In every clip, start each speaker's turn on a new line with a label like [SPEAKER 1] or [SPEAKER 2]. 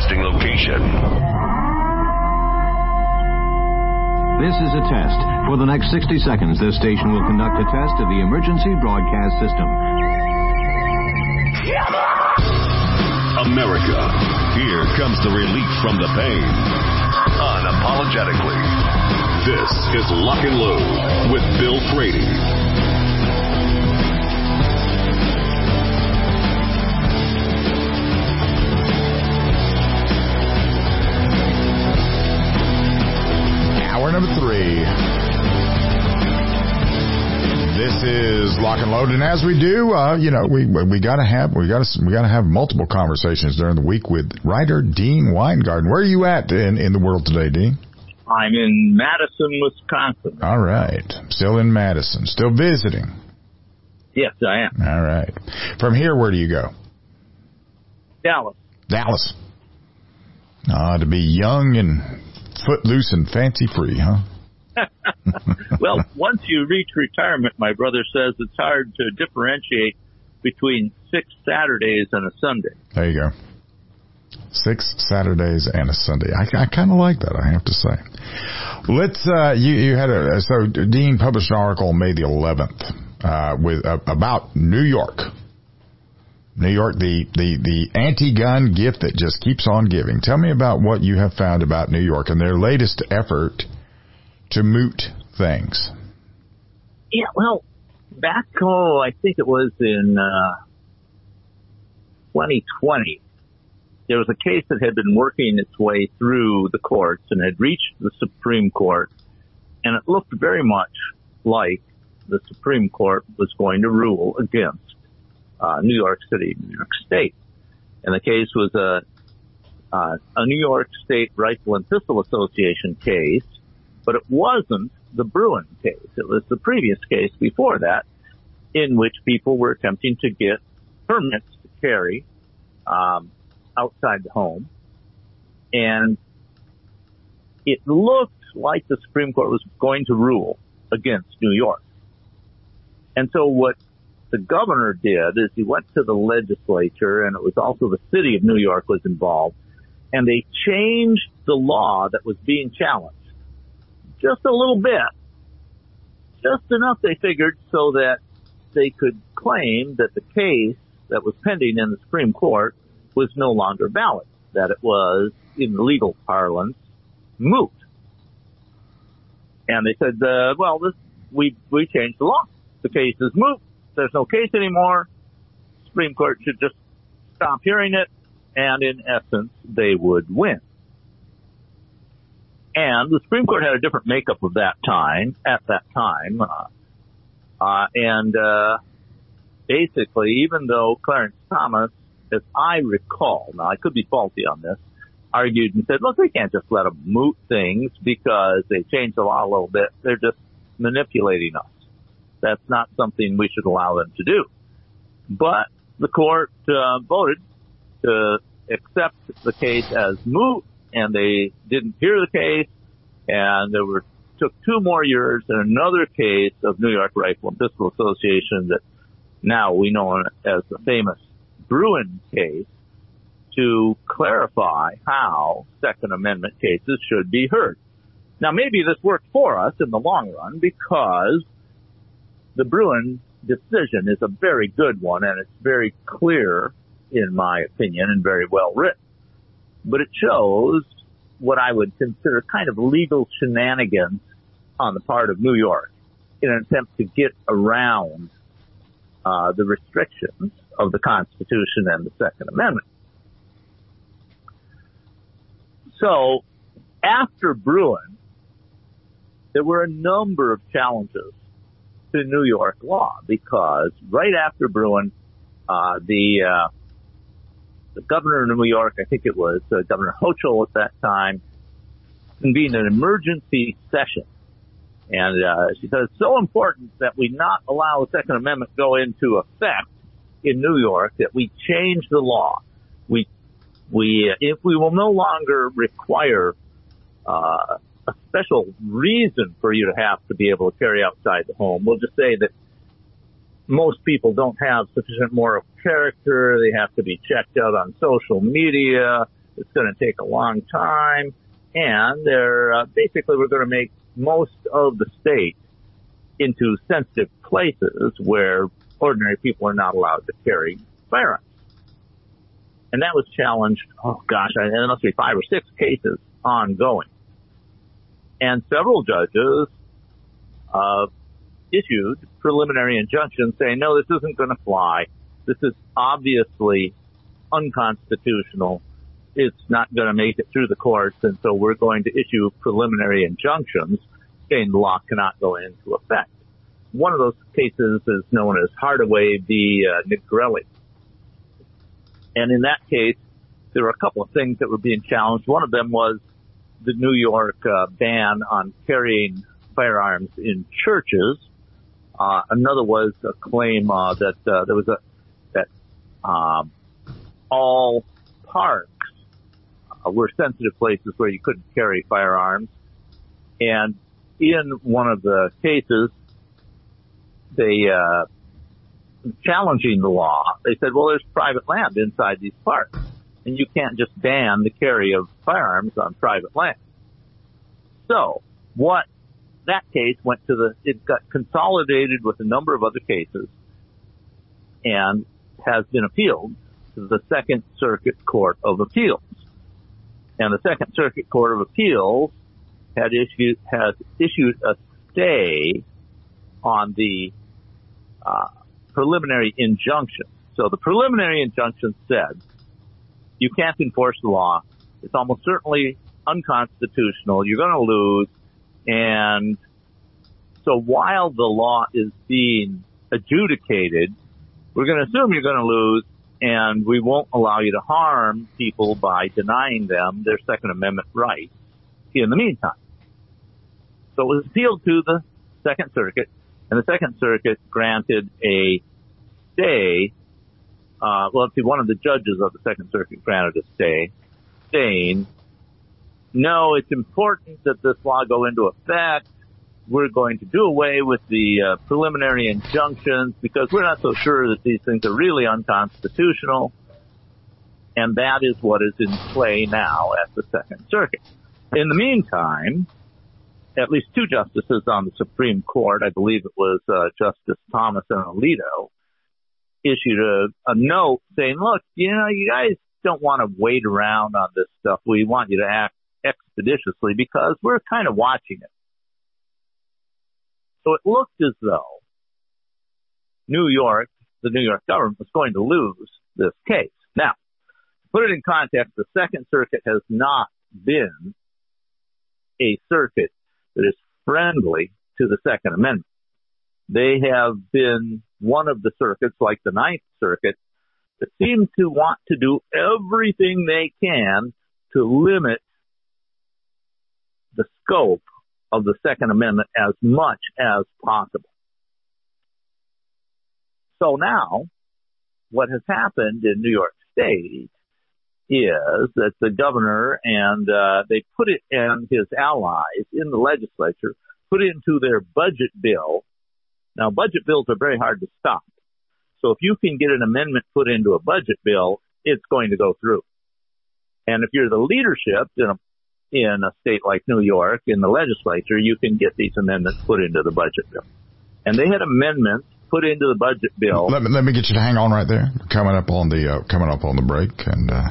[SPEAKER 1] Broadcasting location.
[SPEAKER 2] This is a test. For the next 60 seconds, this station will conduct a test of the emergency broadcast system.
[SPEAKER 1] America. Here comes the relief from the pain. Unapologetically. This is Lock and Load with Bill Frady.
[SPEAKER 3] Three. This is Lock and Load, and as we do, uh, you know, we we gotta have we gotta we gotta have multiple conversations during the week with writer Dean Weingarten. Where are you at in in the world today, Dean?
[SPEAKER 4] I'm in Madison, Wisconsin.
[SPEAKER 3] All right, still in Madison, still visiting.
[SPEAKER 4] Yes, I am.
[SPEAKER 3] All right, from here, where do you go?
[SPEAKER 4] Dallas.
[SPEAKER 3] Dallas. Ah, to be young and footloose and fancy free, huh?
[SPEAKER 4] well, once you reach retirement, my brother says it's hard to differentiate between six Saturdays and a Sunday.
[SPEAKER 3] There you go. Six Saturdays and a Sunday. I, I kind of like that, I have to say. Let's, uh, you, you had a, so Dean published an article May the 11th, uh, with, uh, about New York. New York, the, the, the anti-gun gift that just keeps on giving. Tell me about what you have found about New York and their latest effort to moot things.
[SPEAKER 4] Yeah, well, back, oh, I think it was in, uh, 2020, there was a case that had been working its way through the courts and had reached the Supreme Court, and it looked very much like the Supreme Court was going to rule against uh, New York City, New York State. And the case was a uh, a New York State Rifle and Pistol Association case, but it wasn't the Bruen case. It was the previous case before that, in which people were attempting to get permits to carry um, outside the home, and it looked like the Supreme Court was going to rule against New York. And so what the governor did is he went to the legislature and it was also the city of New York was involved and they changed the law that was being challenged just a little bit, just enough they figured so that they could claim that the case that was pending in the Supreme Court was no longer valid, that it was in legal parlance moot. And they said, uh, well, this, we, we changed the law. The case is moot. There's no case anymore. Supreme Court should just stop hearing it. And in essence, they would win. And the Supreme Court had a different makeup of that time, at that time. Uh, uh, and, uh, basically, even though Clarence Thomas, as I recall, now I could be faulty on this, argued and said, look, we can't just let them moot things because they changed the law a little bit. They're just manipulating us. That's not something we should allow them to do. But the court uh, voted to accept the case as moot, and they didn't hear the case, and there were took two more years and another case of New York Rifle and Pistol Association that now we know as the famous Bruen case to clarify how Second Amendment cases should be heard. Now maybe this worked for us in the long run because the Bruen decision is a very good one and it's very clear in my opinion and very well written. But it shows what I would consider kind of legal shenanigans on the part of New York in an attempt to get around uh, the restrictions of the Constitution and the Second Amendment. So after Bruen, there were a number of challenges to New York law because right after Bruen, uh, the uh, the governor of New York, I think it was uh, Governor Hochul at that time, convened an emergency session. And uh, she said it's so important that we not allow the Second Amendment go into effect in New York that we change the law. We we if we will no longer require uh, a special reason for you to have to be able to carry outside the home. We'll just say that most people don't have sufficient moral character. They have to be checked out on social media. It's going to take a long time. And they're, uh, basically we're going to make most of the state into sensitive places where ordinary people are not allowed to carry firearms. And that was challenged, oh gosh, there must be five or six cases ongoing. And several judges, uh, issued preliminary injunctions saying, no, this isn't going to fly. This is obviously unconstitutional. It's not going to make it through the courts. And so we're going to issue preliminary injunctions saying the law cannot go into effect. One of those cases is known as Hardaway v. Uh, Nigrelli. And in that case, there were a couple of things that were being challenged. One of them was the New York uh, ban on carrying firearms in churches. Uh, another was a claim uh, that uh, there was a that um, all parks uh, were sensitive places where you couldn't carry firearms, and in one of the cases, they uh, challenging the law. They said, "Well, there's private land inside these parks, and you can't just ban the carry of firearms on private land." So, what that case went to the, it got consolidated with a number of other cases and has been appealed to the Second Circuit Court of Appeals. And the Second Circuit Court of Appeals had issued, has issued a stay on the, uh, preliminary injunction. So the preliminary injunction said, you can't enforce the law. It's almost certainly unconstitutional. You're going to lose. And so while the law is being adjudicated, we're going to assume you're going to lose and we won't allow you to harm people by denying them their Second Amendment rights in the meantime. So it was appealed to the Second Circuit and the Second Circuit granted a stay. Uh, well, let's see, one of the judges of the Second Circuit granted a stay saying no, it's important that this law go into effect. We're going to do away with the uh, preliminary injunctions because we're not so sure that these things are really unconstitutional. And that is what is in play now at the Second Circuit. In the meantime, at least two justices on the Supreme Court, I believe it was uh, Justice Thomas and Alito, issued a, a note saying, look, you know, you guys don't want to wait around on this stuff. We want you to act expeditiously because we're kind of watching it. So it looked as though New York, the New York government was going to lose this case. Now, to put it in context, the Second Circuit has not been a circuit that is friendly to the Second Amendment. They have been one of the circuits, like the Ninth Circuit, that seem to want to do everything they can to limit the scope of the Second Amendment as much as possible. So now, what has happened in New York State is that the governor and uh, they put it and his allies in the legislature put into their budget bill. Now, budget bills are very hard to stop. So if you can get an amendment put into a budget bill, it's going to go through. And if you're the leadership in a in a state like New York in the legislature, you can get these amendments put into the budget bill. And they had amendments put into the budget bill.
[SPEAKER 3] Let me, let me get you to hang on right there. Coming up on the uh, coming up on the break, and uh,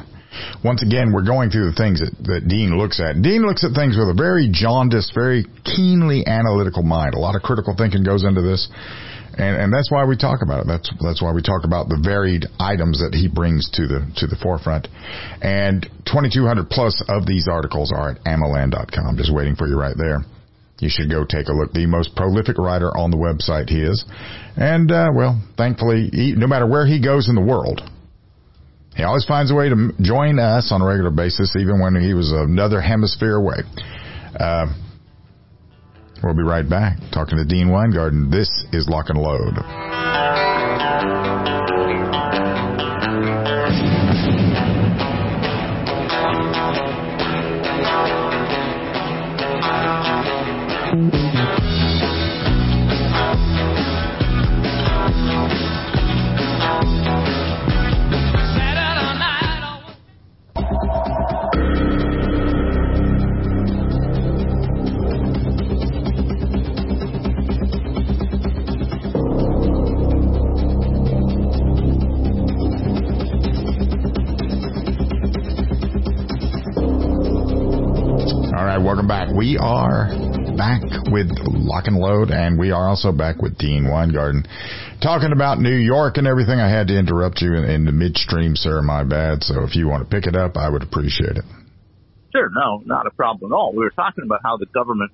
[SPEAKER 3] once again, we're going through the things that, that Dean looks at. Dean looks at things with a very jaundiced, very keenly analytical mind. A lot of critical thinking goes into this and and that's why we talk about it. That's that's why we talk about the varied items that he brings to the to the forefront. And 2,200 plus of these articles are at ammoland.com, just waiting for you right there. you should go take a look. The most prolific writer on the website he is. And, uh, well, thankfully, he, no matter where he goes in the world, he always finds a way to join us on a regular basis, even when he was another hemisphere away. Uh, we'll be right back talking to Dean Weingarten. This is Lock and Load. We are back with Lock and Load, and we are also back with Dean Weingarten talking about New York and everything. I had to interrupt you in, in the midstream, sir. My bad. So if you want to pick it up, I would appreciate it.
[SPEAKER 4] Sure. No, not a problem at all. We were talking about how the government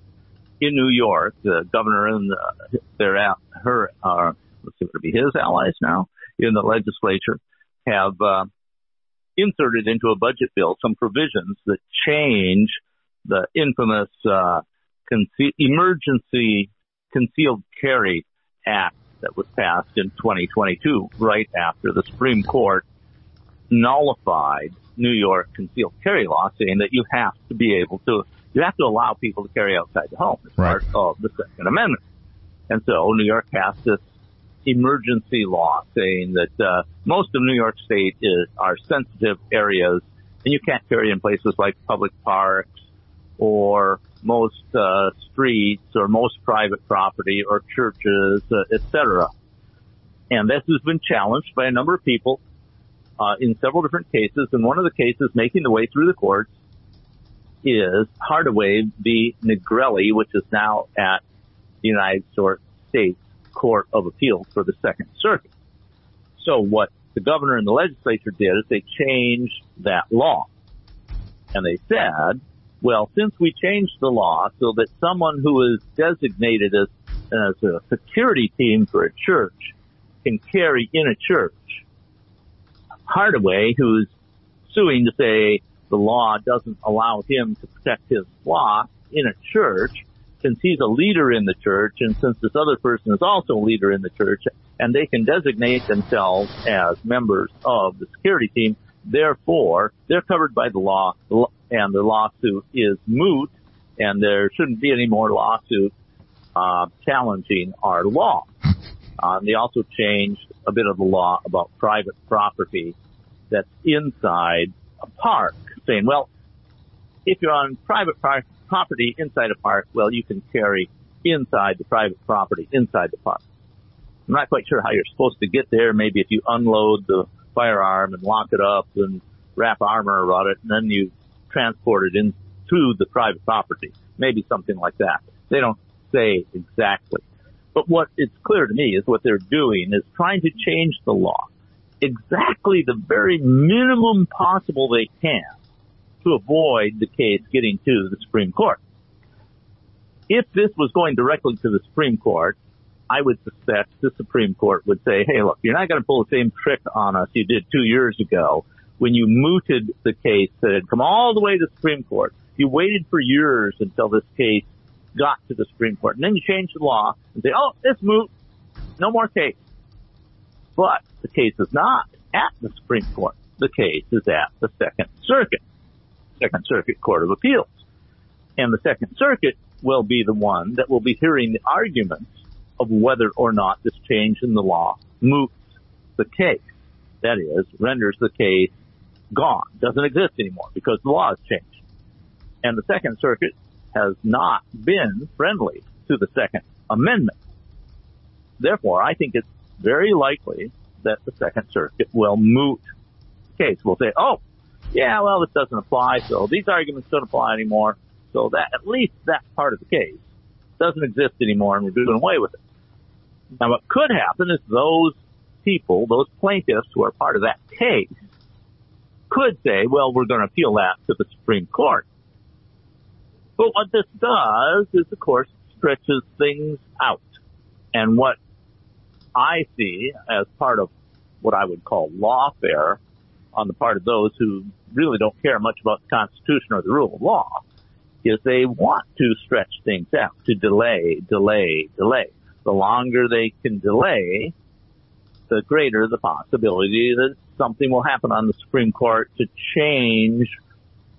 [SPEAKER 4] in New York, the governor and the, their her, uh, let's see, would be his allies now in the legislature have uh, inserted into a budget bill some provisions that change the infamous uh, conce- Emergency Concealed Carry Act that was passed in 2022, right after the Supreme Court nullified New York concealed carry law, saying that you have to be able to, you have to allow people to carry outside the home as right. part of the Second Amendment. And so New York passed this emergency law saying that uh, most of New York State is are sensitive areas, and you can't carry in places like public parks or most uh, streets or most private property or churches, uh, etc. And this has been challenged by a number of people uh, in several different cases. And one of the cases making the way through the courts is Hardaway v. Nigrelli, which is now at the United States Court of Appeals for the Second Circuit. So what the governor and the legislature did is they changed that law. And they said well, since we changed the law so that someone who is designated as, as a security team for a church can carry in a church, Hardaway, who's suing to say the law doesn't allow him to protect his flock in a church, since he's a leader in the church and since this other person is also a leader in the church and they can designate themselves as members of the security team, therefore they're covered by the law and the lawsuit is moot, and there shouldn't be any more lawsuits uh, challenging our law. Um, they also changed a bit of the law about private property that's inside a park, saying, well, if you're on private par- property inside a park, well, you can carry inside the private property inside the park. I'm not quite sure how you're supposed to get there. Maybe if you unload the firearm and lock it up and wrap armor around it, and then you transported into the private property. Maybe something like that. They don't say exactly. But what is clear to me is what they're doing is trying to change the law exactly the very minimum possible they can to avoid the case getting to the Supreme Court. If this was going directly to the Supreme Court, I would suspect the Supreme Court would say, hey, look, you're not going to pull the same trick on us you did two years ago when you mooted the case that had come all the way to the Supreme Court. You waited for years until this case got to the Supreme Court. And then you changed the law and say, oh, it's moot. No more case. But the case is not at the Supreme Court. The case is at the Second Circuit, Second Circuit Court of Appeals. And the Second Circuit will be the one that will be hearing the arguments of whether or not this change in the law moots the case. That is, renders the case gone, doesn't exist anymore because the law has changed. And the Second Circuit has not been friendly to the Second Amendment. Therefore, I think it's very likely that the Second Circuit will moot the case. We'll say, oh, yeah, well, this doesn't apply, so these arguments don't apply anymore. So that, at least that part of the case doesn't exist anymore and we're doing away with it. Now what could happen is those people, those plaintiffs who are part of that case could say, well, we're going to appeal that to the Supreme Court. But what this does is, of course, stretches things out. And what I see as part of what I would call lawfare on the part of those who really don't care much about the Constitution or the rule of law is they want to stretch things out, to delay, delay, delay. The longer they can delay, the greater the possibility that something will happen on the Supreme Court to change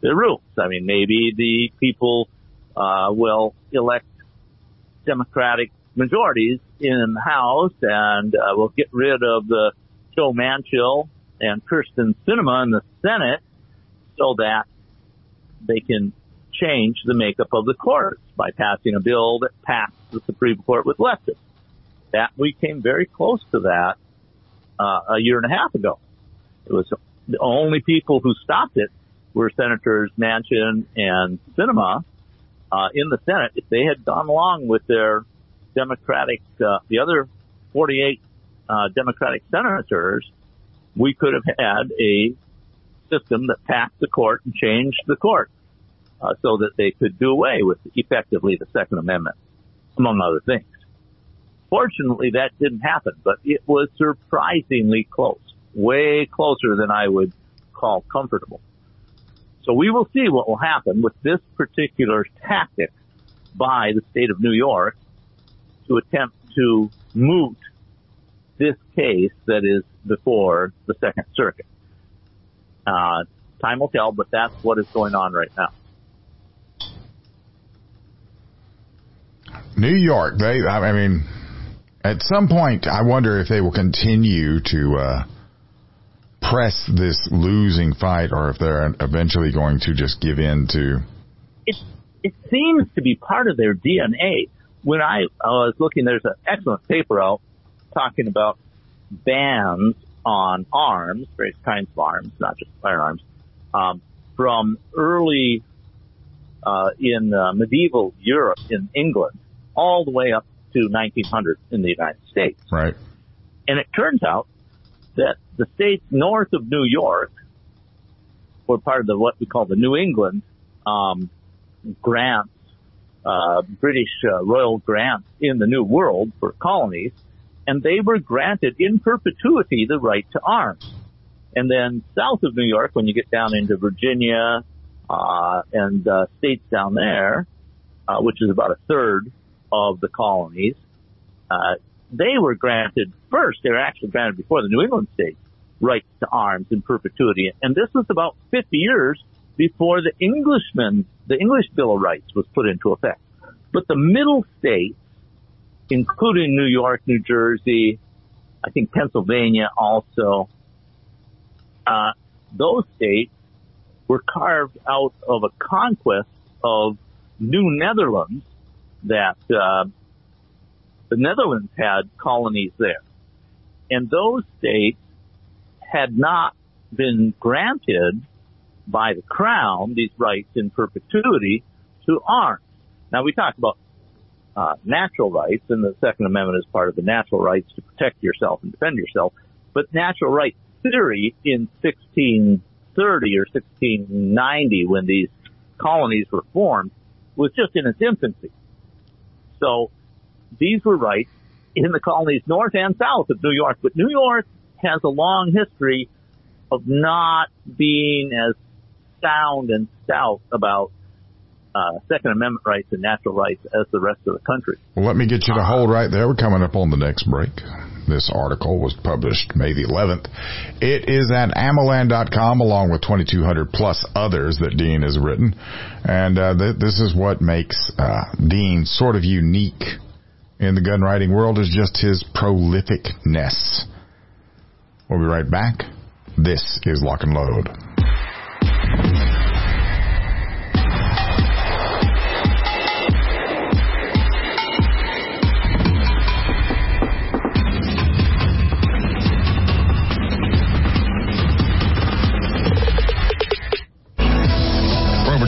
[SPEAKER 4] the rules. I mean, maybe the people uh, will elect Democratic majorities in the House and uh, will get rid of the Joe Manchin and Kyrsten Sinema in the Senate so that they can change the makeup of the courts by passing a bill that passed the Supreme Court with leftists. That we came very close to that uh, a year and a half ago. It was the only people who stopped it were Senators Manchin and Sinema uh, in the Senate. If they had gone along with their Democratic, uh, the other 48 uh, Democratic senators, we could have had a system that passed the court and changed the court uh, so that they could do away with effectively the Second Amendment, among other things. Fortunately, that didn't happen, but it was surprisingly close, way closer than I would call comfortable. So we will see what will happen with this particular tactic by the state of New York to attempt to moot this case that is before the Second Circuit. Uh, time will tell, but that's what is going on right now.
[SPEAKER 3] New York, they, I mean, at some point, I wonder if they will continue to uh, press this losing fight, or if they're eventually going to just give in to.
[SPEAKER 4] It it seems to be part of their DNA. When I, I was looking, there's an excellent paper out talking about bans on arms, various kinds of arms, not just firearms, um, from early uh, in uh, medieval Europe in England all the way up to 1900 in the United States.
[SPEAKER 3] Right.
[SPEAKER 4] And it turns out that the states north of New York were part of the what we call the New England um, grants, uh, British uh, royal grants in the New World for colonies, and they were granted in perpetuity the right to arms. And then south of New York, when you get down into Virginia uh, and uh, states down there, uh, which is about a third of the colonies, uh, they were granted first. They were actually granted before the New England states rights to arms in perpetuity, and this was about 50 years before the Englishman, the English Bill of Rights was put into effect. But the middle states, including New York, New Jersey, I think Pennsylvania also, uh, those states were carved out of a conquest of New Netherlands that uh, the Netherlands had colonies there, and those states had not been granted by the crown these rights in perpetuity to arms. Now we talk about uh, natural rights, and the Second Amendment is part of the natural rights to protect yourself and defend yourself. But natural rights theory in 1630 or 1690, when these colonies were formed, was just in its infancy. So these were rights in the colonies north and south of New York. But New York has a long history of not being as sound and stout about uh, Second Amendment rights and natural rights as the rest of the country.
[SPEAKER 3] Well, let me get you to hold right there. We're coming up on the next break. This article was published May the 11th. It is at AmmoLand.com along with 2,200 plus others that Dean has written. And uh, th- this is what makes uh, Dean sort of unique in the gun writing world is just his prolificness. We'll be right back. This is Lock and Load.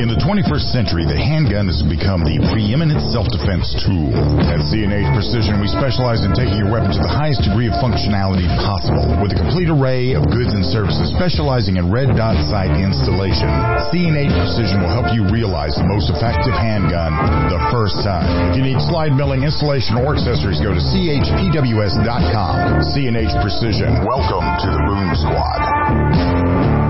[SPEAKER 3] In the 21st century, the handgun has become the preeminent self-defense tool. At C&H Precision, we specialize in taking your weapon to the highest degree of functionality possible. With a complete array of goods and services specializing in red dot sight installation, C&H Precision will help you realize the most effective handgun the first time. If you need slide milling, installation, or accessories, go to chpws.com. C&H Precision. Welcome to the Boom Squad.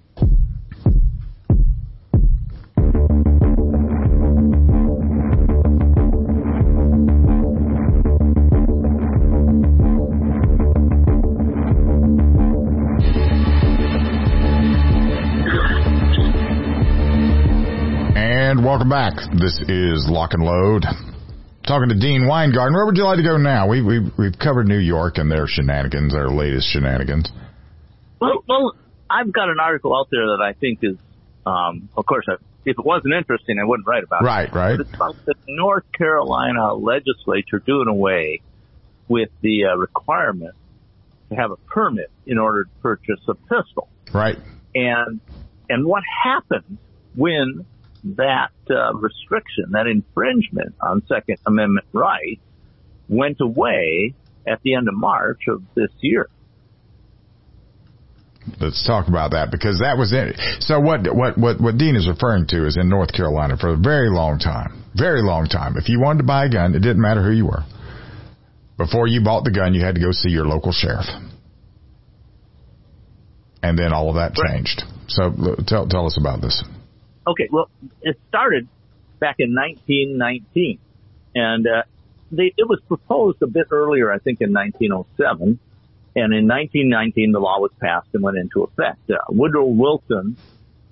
[SPEAKER 3] Welcome back. This is Lock and Load. Talking to Dean Weingarten. Where would you like to go now? We, we, we've covered New York and their shenanigans, their latest shenanigans.
[SPEAKER 4] Well, well, I've got an article out there that I think is, um, of course, I, if it wasn't interesting, I wouldn't write about
[SPEAKER 3] Right,
[SPEAKER 4] it.
[SPEAKER 3] right.
[SPEAKER 4] right. it's about the North Carolina legislature doing away with the uh, requirement to have a permit in order to purchase a pistol.
[SPEAKER 3] Right.
[SPEAKER 4] And and what happened when that uh, restriction, that infringement on Second Amendment rights, went away at the end of March of this year?
[SPEAKER 3] Let's talk about that because that was it. So what what what what Dean is referring to is in North Carolina for a very long time, very long time. If you wanted to buy a gun, it didn't matter who you were. Before you bought the gun, you had to go see your local sheriff, and then all of that
[SPEAKER 4] Right.
[SPEAKER 3] changed. So tell tell us about this.
[SPEAKER 4] Okay, well, it started back in 1919, and uh, they, it was proposed a bit earlier, I think, in 1907. And in 1919, the law was passed and went into effect. Uh, Woodrow Wilson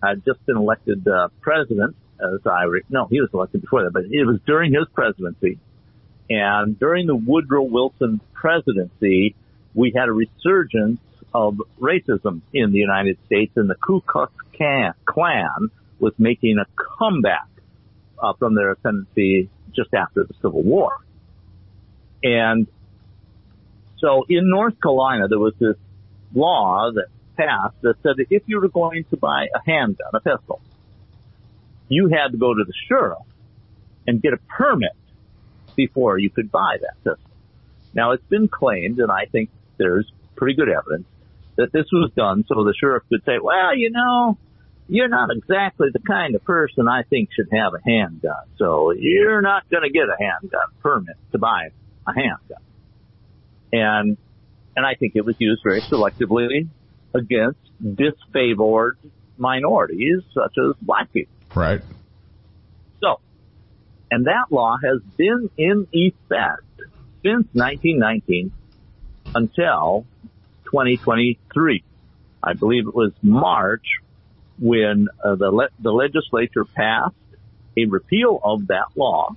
[SPEAKER 4] had just been elected uh, president, as I re- no, he was elected before that, but it was during his presidency. And during the Woodrow Wilson presidency, we had a resurgence of racism in the United States, and the Ku Klux Klan Klan was making a comeback uh, from their ascendancy just after the Civil War. And so in North Carolina, there was this law that passed that said that if you were going to buy a handgun, a pistol, you had to go to the sheriff and get a permit before you could buy that pistol. Now it's been claimed, and I think there's pretty good evidence that this was done so the sheriff could say, well, you know, you're not exactly the kind of person I think should have a handgun. So you're not going to get a handgun permit to buy a handgun. And, and I think it was used very selectively against disfavored minorities such as black people.
[SPEAKER 3] Right.
[SPEAKER 4] So, and that law has been in effect since 1919 until 2023. I believe it was March when uh, the le- the legislature passed a repeal of that law,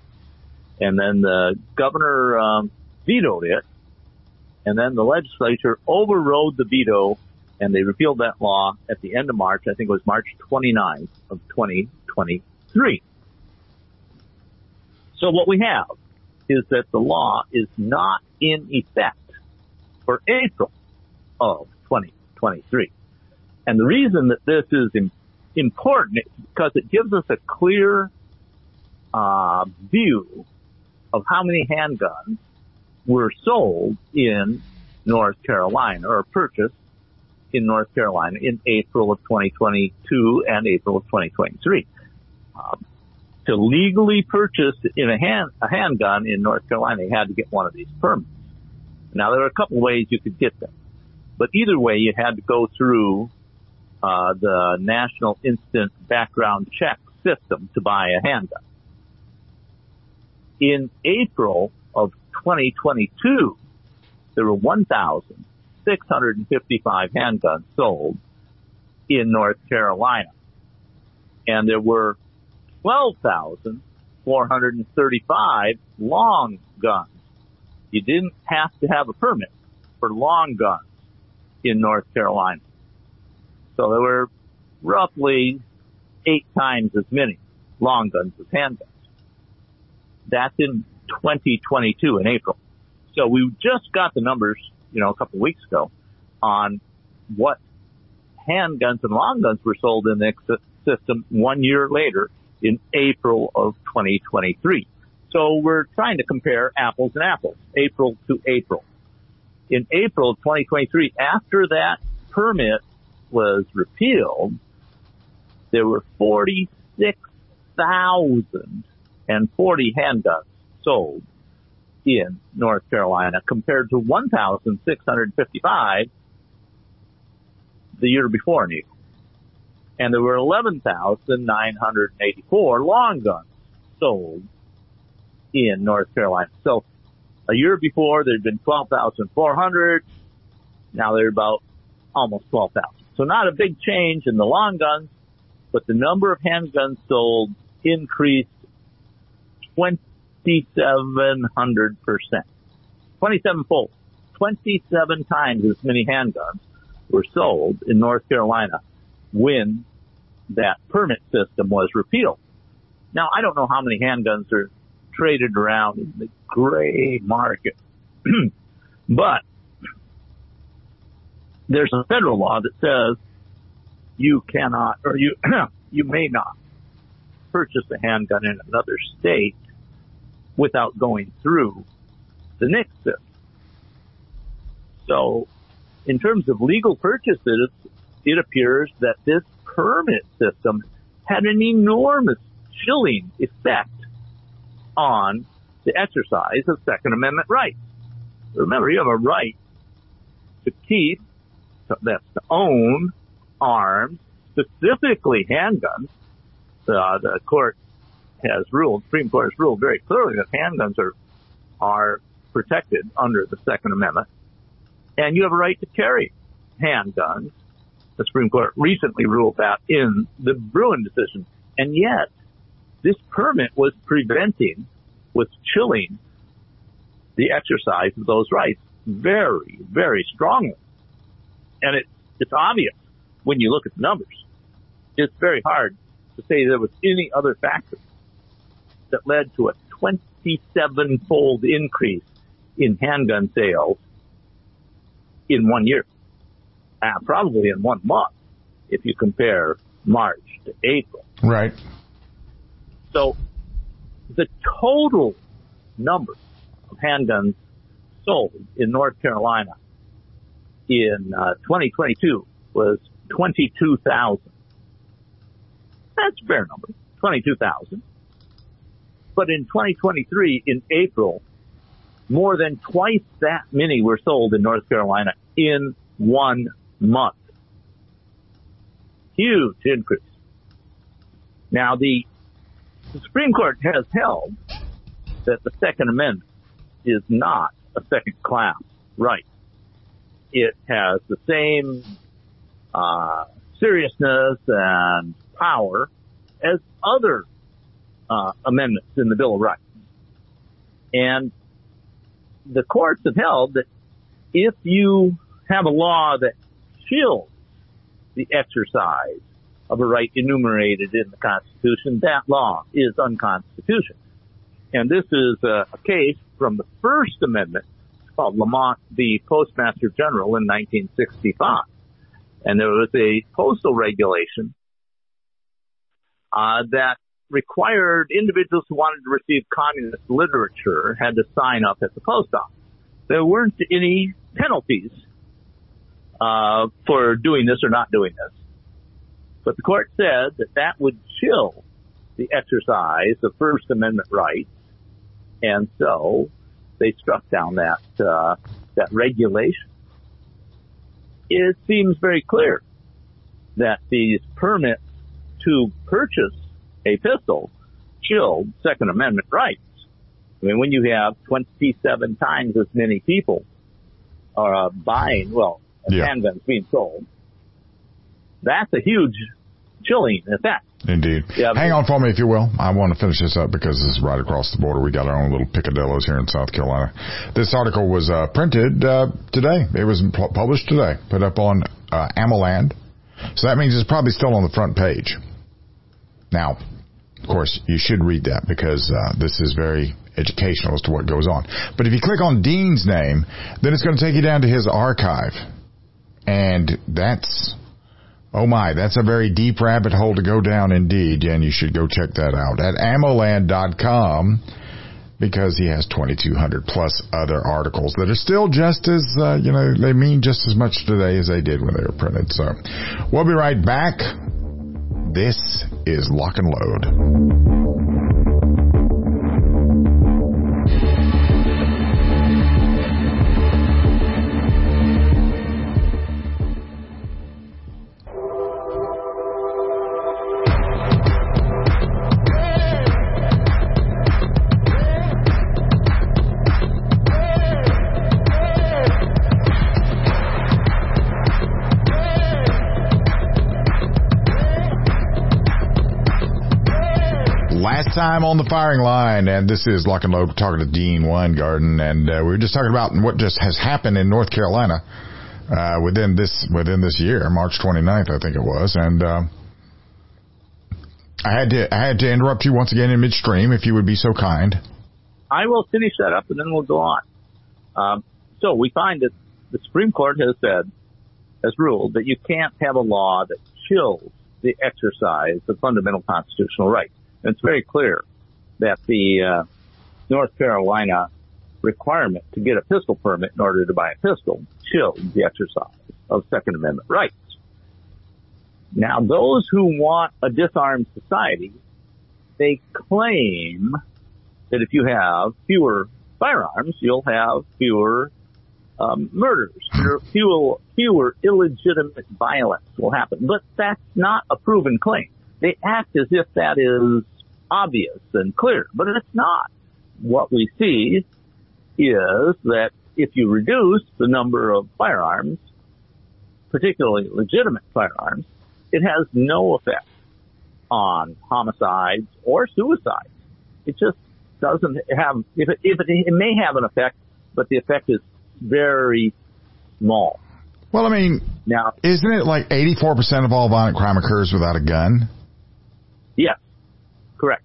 [SPEAKER 4] and then the governor um, vetoed it, and then the legislature overrode the veto, and they repealed that law at the end of March. I think it was March 29th of 2023. So what we have is that the law is not in effect for April of 2023. And the reason that this is important is because it gives us a clear uh, view of how many handguns were sold in North Carolina or purchased in North Carolina in April of 2022 and April of 2023. Um, to legally purchase in a hand a handgun in North Carolina, you had to get one of these permits. Now there are a couple ways you could get them, but either way, you had to go through uh, the National Instant Background Check system to buy a handgun. In April of 2022, there were 1,655 handguns sold in North Carolina, and there were 12,435 long guns. You didn't have to have a permit for long guns in North Carolina. So there were roughly eight times as many long guns as handguns. That's in 2022 in April. So we just got the numbers, you know, a couple of weeks ago on what handguns and long guns were sold in the system one year later in April of 2023. So we're trying to compare apples and apples, April to April. In April of 2023, after that permit was repealed, there were 46,040 handguns sold in North Carolina compared to 1,655 the year before April and there were 11,984 long guns sold in North Carolina. So a year before there'd been 12,400. Now they're about almost 12,000. So not a big change in the long guns, but the number of handguns sold increased 2,700 percent. 27 fold. 27 times as many handguns were sold in North Carolina when that permit system was repealed. Now, I don't know how many handguns are traded around in the gray market, but there's a federal law that says you cannot, or you, you may not purchase a handgun in another state without going through the NICS. So in terms of legal purchases, it appears that this permit system had an enormous chilling effect on the exercise of Second Amendment rights. Remember, you have a right to keep, that's to own arms, specifically handguns. Uh, the court has ruled, Supreme Court has ruled very clearly that handguns are are protected under the Second Amendment, and you have a right to carry handguns. The Supreme Court recently ruled that in the Bruen decision, and yet this permit was preventing, was chilling the exercise of those rights very, very strongly. And it, it's obvious when you look at the numbers. It's very hard to say there was any other factor that led to a 27 fold increase in handgun sales in one year. Uh, probably in one month if you compare March to April.
[SPEAKER 3] Right.
[SPEAKER 4] So the total number of handguns sold in North Carolina in uh, 2022 was 22,000. That's a fair number, 22,000. But in 2023, in April, more than twice that many were sold in North Carolina in one month. Huge increase. Now the, the Supreme Court has held that the Second Amendment is not a second class right. It has the same uh, seriousness and power as other uh, amendments in the Bill of Rights. And the courts have held that if you have a law that chills the exercise of a right enumerated in the Constitution, that law is unconstitutional. And this is a, a case from the First Amendment called Lamont the Postmaster General in 1965. And there was a postal regulation uh, that required individuals who wanted to receive communist literature had to sign up at the post office. There weren't any penalties uh, for doing this or not doing this, but the court said that that would chill the exercise of First Amendment rights, and so they struck down that uh, that regulation. It seems very clear that these permits to purchase a pistol chilled Second Amendment rights. I mean, when you have 27 times as many people are uh, buying, well, yeah. handguns being sold, that's a huge chilling effect.
[SPEAKER 3] Indeed. Yeah, Hang on for me, if you will. I want to finish this up because this is right across the border. We got our own little picadillos here in South Carolina. This article was uh, printed uh, today. It was published today, put up on uh, AmmoLand. So that means it's probably still on the front page. Now, of course, you should read that because uh, this is very educational as to what goes on. But if you click on Dean's name, then it's going to take you down to his archive. And that's, oh my, that's a very deep rabbit hole to go down indeed. And you should go check that out at ammoland.com because he has 2200 plus other articles that are still just as, uh, you know, they mean just as much today as they did when they were printed. So we'll be right back. This is Lock and Load. Time on the firing line, and this is Lock and Load talking to Dean Weingarten, and uh, we were just talking about what just has happened in North Carolina uh, within this within this year, March 29th, I think it was, and uh, I had to I had to interrupt you once again in midstream, if you would be so kind.
[SPEAKER 4] I will finish that up, and then we'll go on. Um, so we find that the Supreme Court has said, has ruled that you can't have a law that chills the exercise of fundamental constitutional rights. It's very clear that the uh, North Carolina requirement to get a pistol permit in order to buy a pistol chilled the exercise of Second Amendment rights. Now, those who want a disarmed society, they claim that if you have fewer firearms, you'll have fewer um, murders, fewer, fewer illegitimate violence will happen. But that's not a proven claim. They act as if that is obvious and clear, but it's not. What we see is that if you reduce the number of firearms, particularly legitimate firearms, it has no effect on homicides or suicides. It just doesn't have, if it, if it, it may have an effect, but the effect is very small.
[SPEAKER 3] Well, I mean,
[SPEAKER 4] now,
[SPEAKER 3] isn't it like 84% of all violent crime occurs without a gun?
[SPEAKER 4] Correct.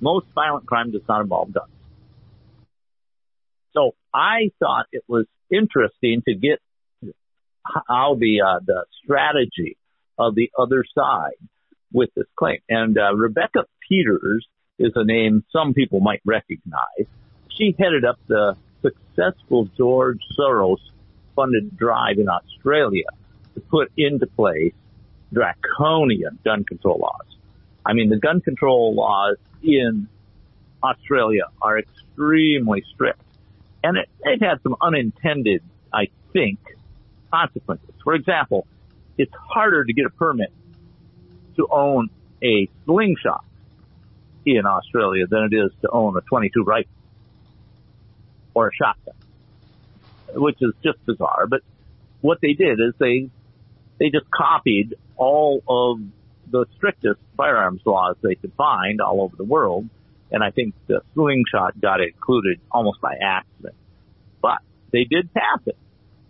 [SPEAKER 4] Most violent crime does not involve guns. So I thought it was interesting to get how the uh, the strategy of the other side with this claim. And uh, Rebecca Peters is a name some people might recognize. She headed up the successful George Soros funded drive in Australia to put into place draconian gun control laws. I mean, the gun control laws in Australia are extremely strict. And it, it had some unintended, I think, consequences. For example, it's harder to get a permit to own a slingshot in Australia than it is to own a 22 rifle or a shotgun, which is just bizarre. But what they did is they they just copied all of the strictest firearms laws they could find all over the world, and I think the slingshot got included almost by accident. But they did pass it,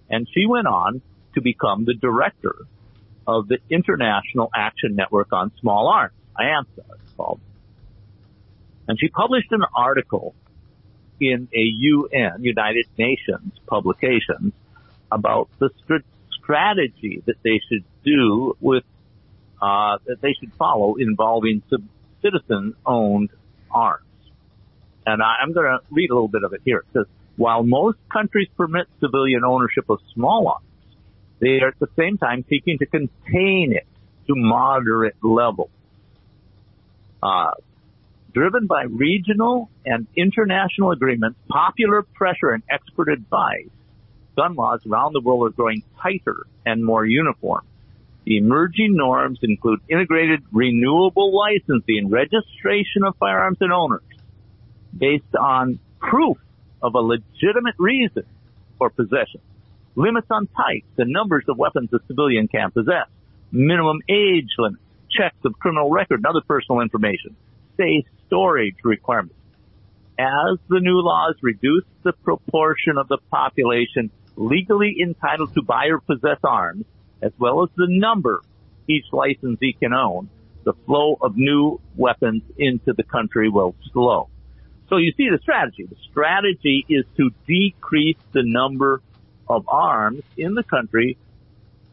[SPEAKER 4] and she went on to become the director of the International Action Network on Small Arms, IANSA it's called. And she published an article in a UN, United Nations publication about the st- strategy that they should do with, uh, that they should follow involving citizen owned arms. And I, I'm going to read a little bit of it here. It says, while most countries permit civilian ownership of small arms, they are at the same time seeking to contain it to moderate levels. Uh, driven by regional and international agreements, popular pressure, and expert advice, gun laws around the world are growing tighter and more uniform. The emerging norms include integrated renewable licensing, registration of firearms and owners based on proof of a legitimate reason for possession, limits on types and numbers of weapons a civilian can possess, minimum age limits, checks of criminal record and other personal information, safe storage requirements. As the new laws reduce the proportion of the population legally entitled to buy or possess arms, as well as the number each licensee can own, the flow of new weapons into the country will slow. So you see the strategy. The strategy is to decrease the number of arms in the country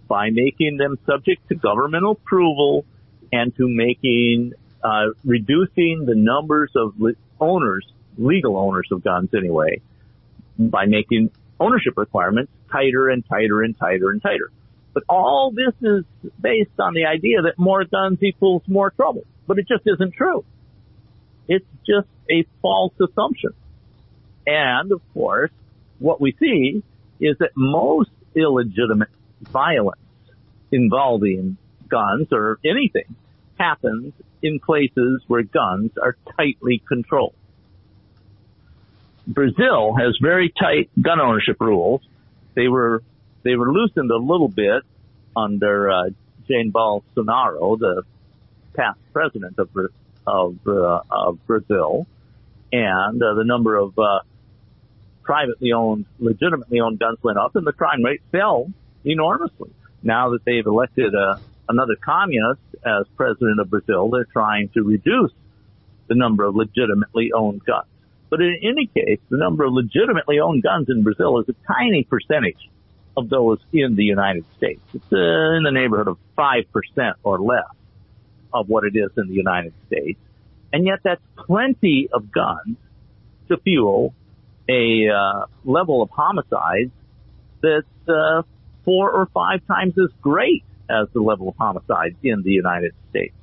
[SPEAKER 4] by making them subject to governmental approval and to making uh, reducing the numbers of owners, legal owners of guns anyway, by making ownership requirements tighter and tighter and tighter and tighter. But all this is based on the idea that more guns equals more trouble. But it just isn't true. It's just a false assumption. And of course, what we see is that most illegitimate violence involving guns or anything happens in places where guns are tightly controlled. Brazil has very tight gun ownership rules. They were they were loosened a little bit under uh, Jair Bolsonaro, the past president of of, uh, of Brazil, and uh, the number of uh, privately owned, legitimately owned guns went up, and the crime rate fell enormously. Now that they've elected a, uh, another communist as president of Brazil, they're trying to reduce the number of legitimately owned guns. But in any case, the number of legitimately owned guns in Brazil is a tiny percentage of those in the United States. It's uh, in the neighborhood of 5% or less of what it is in the United States. And yet that's plenty of guns to fuel a uh, level of homicides that's uh, four or five times as great as the level of homicides in the United States.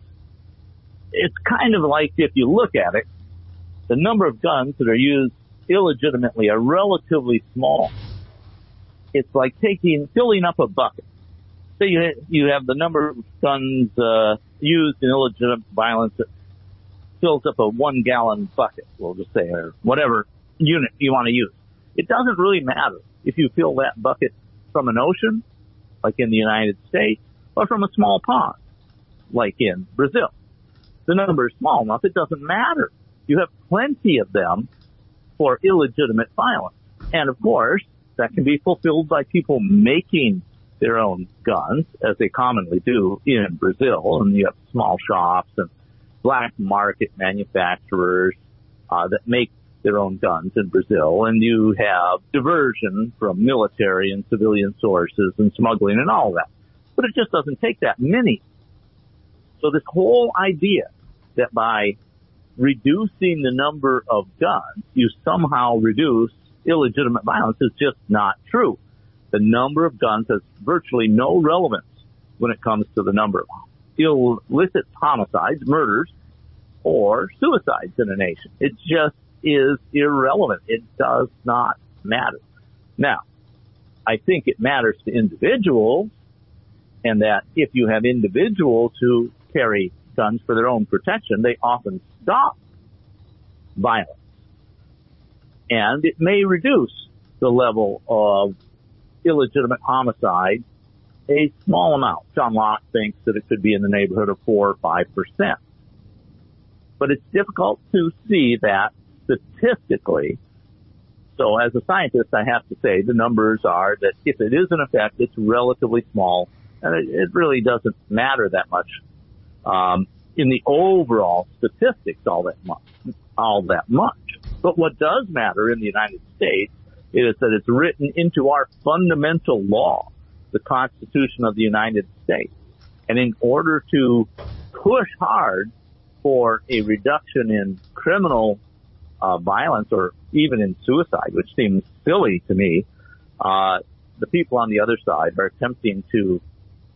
[SPEAKER 4] It's kind of like if you look at it, the number of guns that are used illegitimately are relatively small. It's like taking, filling up a bucket. So you, you have the number of guns, uh, used in illegitimate violence that fills up a one gallon bucket, we'll just say, or whatever unit you want to use. It doesn't really matter if you fill that bucket from an ocean, like in the United States, or from a small pond, like in Brazil. The number is small enough, it doesn't matter. You have plenty of them for illegitimate violence. And of course, that can be fulfilled by people making their own guns, as they commonly do in Brazil. And you have small shops and black market manufacturers uh, that make their own guns in Brazil, and you have diversion from military and civilian sources and smuggling and all that. But it just doesn't take that many. So this whole idea that by reducing the number of guns, you somehow reduce illegitimate violence is just not true. The number of guns has virtually no relevance when it comes to the number of illicit homicides, murders, or suicides in a nation. It just is irrelevant. It does not matter. Now, I think it matters to individuals and that if you have individuals who carry guns for their own protection, they often stop violence. And it may reduce the level of illegitimate homicide a small amount. John Lott thinks that it could be in the neighborhood of four or five percent. But it's difficult to see that statistically. So as a scientist, I have to say the numbers are that if it is an effect, it's relatively small and it, it really doesn't matter that much. Um, in the overall statistics all that much, all that much. But what does matter in the United States is that it's written into our fundamental law, the Constitution of the United States. And in order to push hard for a reduction in criminal uh, violence or even in suicide, which seems silly to me, uh, the people on the other side are attempting to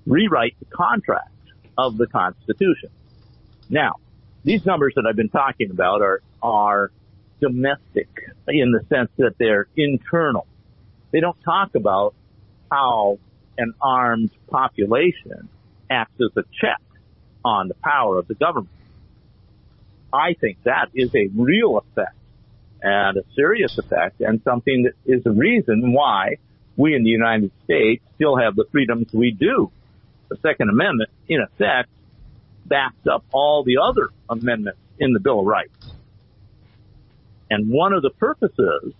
[SPEAKER 4] rewrite the contract of the Constitution. Now, these numbers that I've been talking about are are domestic in the sense that they're internal. They don't talk about how an armed population acts as a check on the power of the government. I think that is a real effect and a serious effect and something that is the reason why we in the United States still have the freedoms we do. The Second Amendment, in effect, backs up all the other amendments in the Bill of Rights. And one of the purposes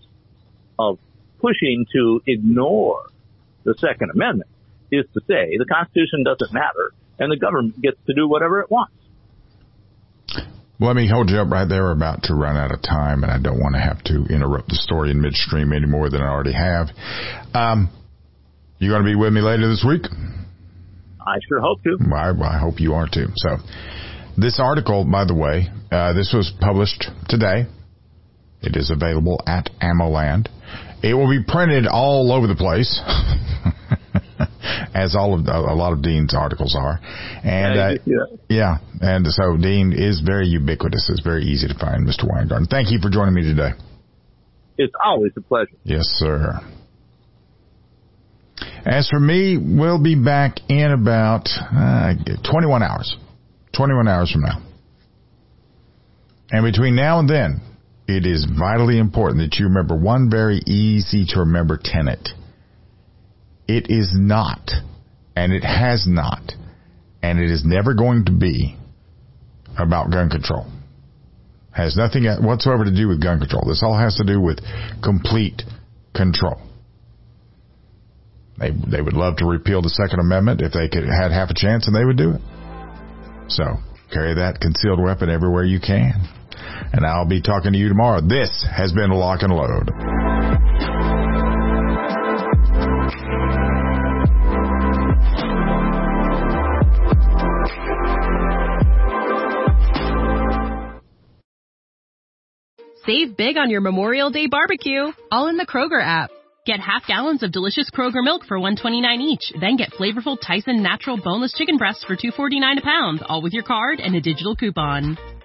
[SPEAKER 4] of pushing to ignore the Second Amendment is to say the Constitution doesn't matter and the government gets to do whatever it wants.
[SPEAKER 3] Let me hold you up right there. We're about to run out of time, and I don't want to have to interrupt the story in midstream any more than I already have. Um, you going to be with me later this week?
[SPEAKER 4] I sure hope to.
[SPEAKER 3] I, I hope you are too. So, this article, by the way, uh, this was published today. It is available at AmmoLand. It will be printed all over the place. as all of a lot of Dean's articles are. And uh, yeah. yeah, and so Dean is very ubiquitous. It's very easy to find, Mr. Weingarten. Thank you for joining me today.
[SPEAKER 4] It's always a pleasure.
[SPEAKER 3] Yes, sir. As for me, we'll be back in about uh, 21 hours. 21 hours from now. And between now and then, it is vitally important that you remember one very easy to remember tenet. It is not, and it has not, and it is never going to be about gun control. Has nothing whatsoever to do with gun control. This all has to do with complete control. They they would love to repeal the Second Amendment if they could had half a chance, and they would do it. So carry that concealed weapon everywhere you can. And I'll be talking to you tomorrow. This has been Lock and Load.
[SPEAKER 5] Save big on your Memorial Day barbecue, all in the Kroger app. Get half gallons of delicious Kroger milk for 129 each, then get flavorful Tyson natural boneless chicken breasts for 249 a pound, all with your card and a digital coupon.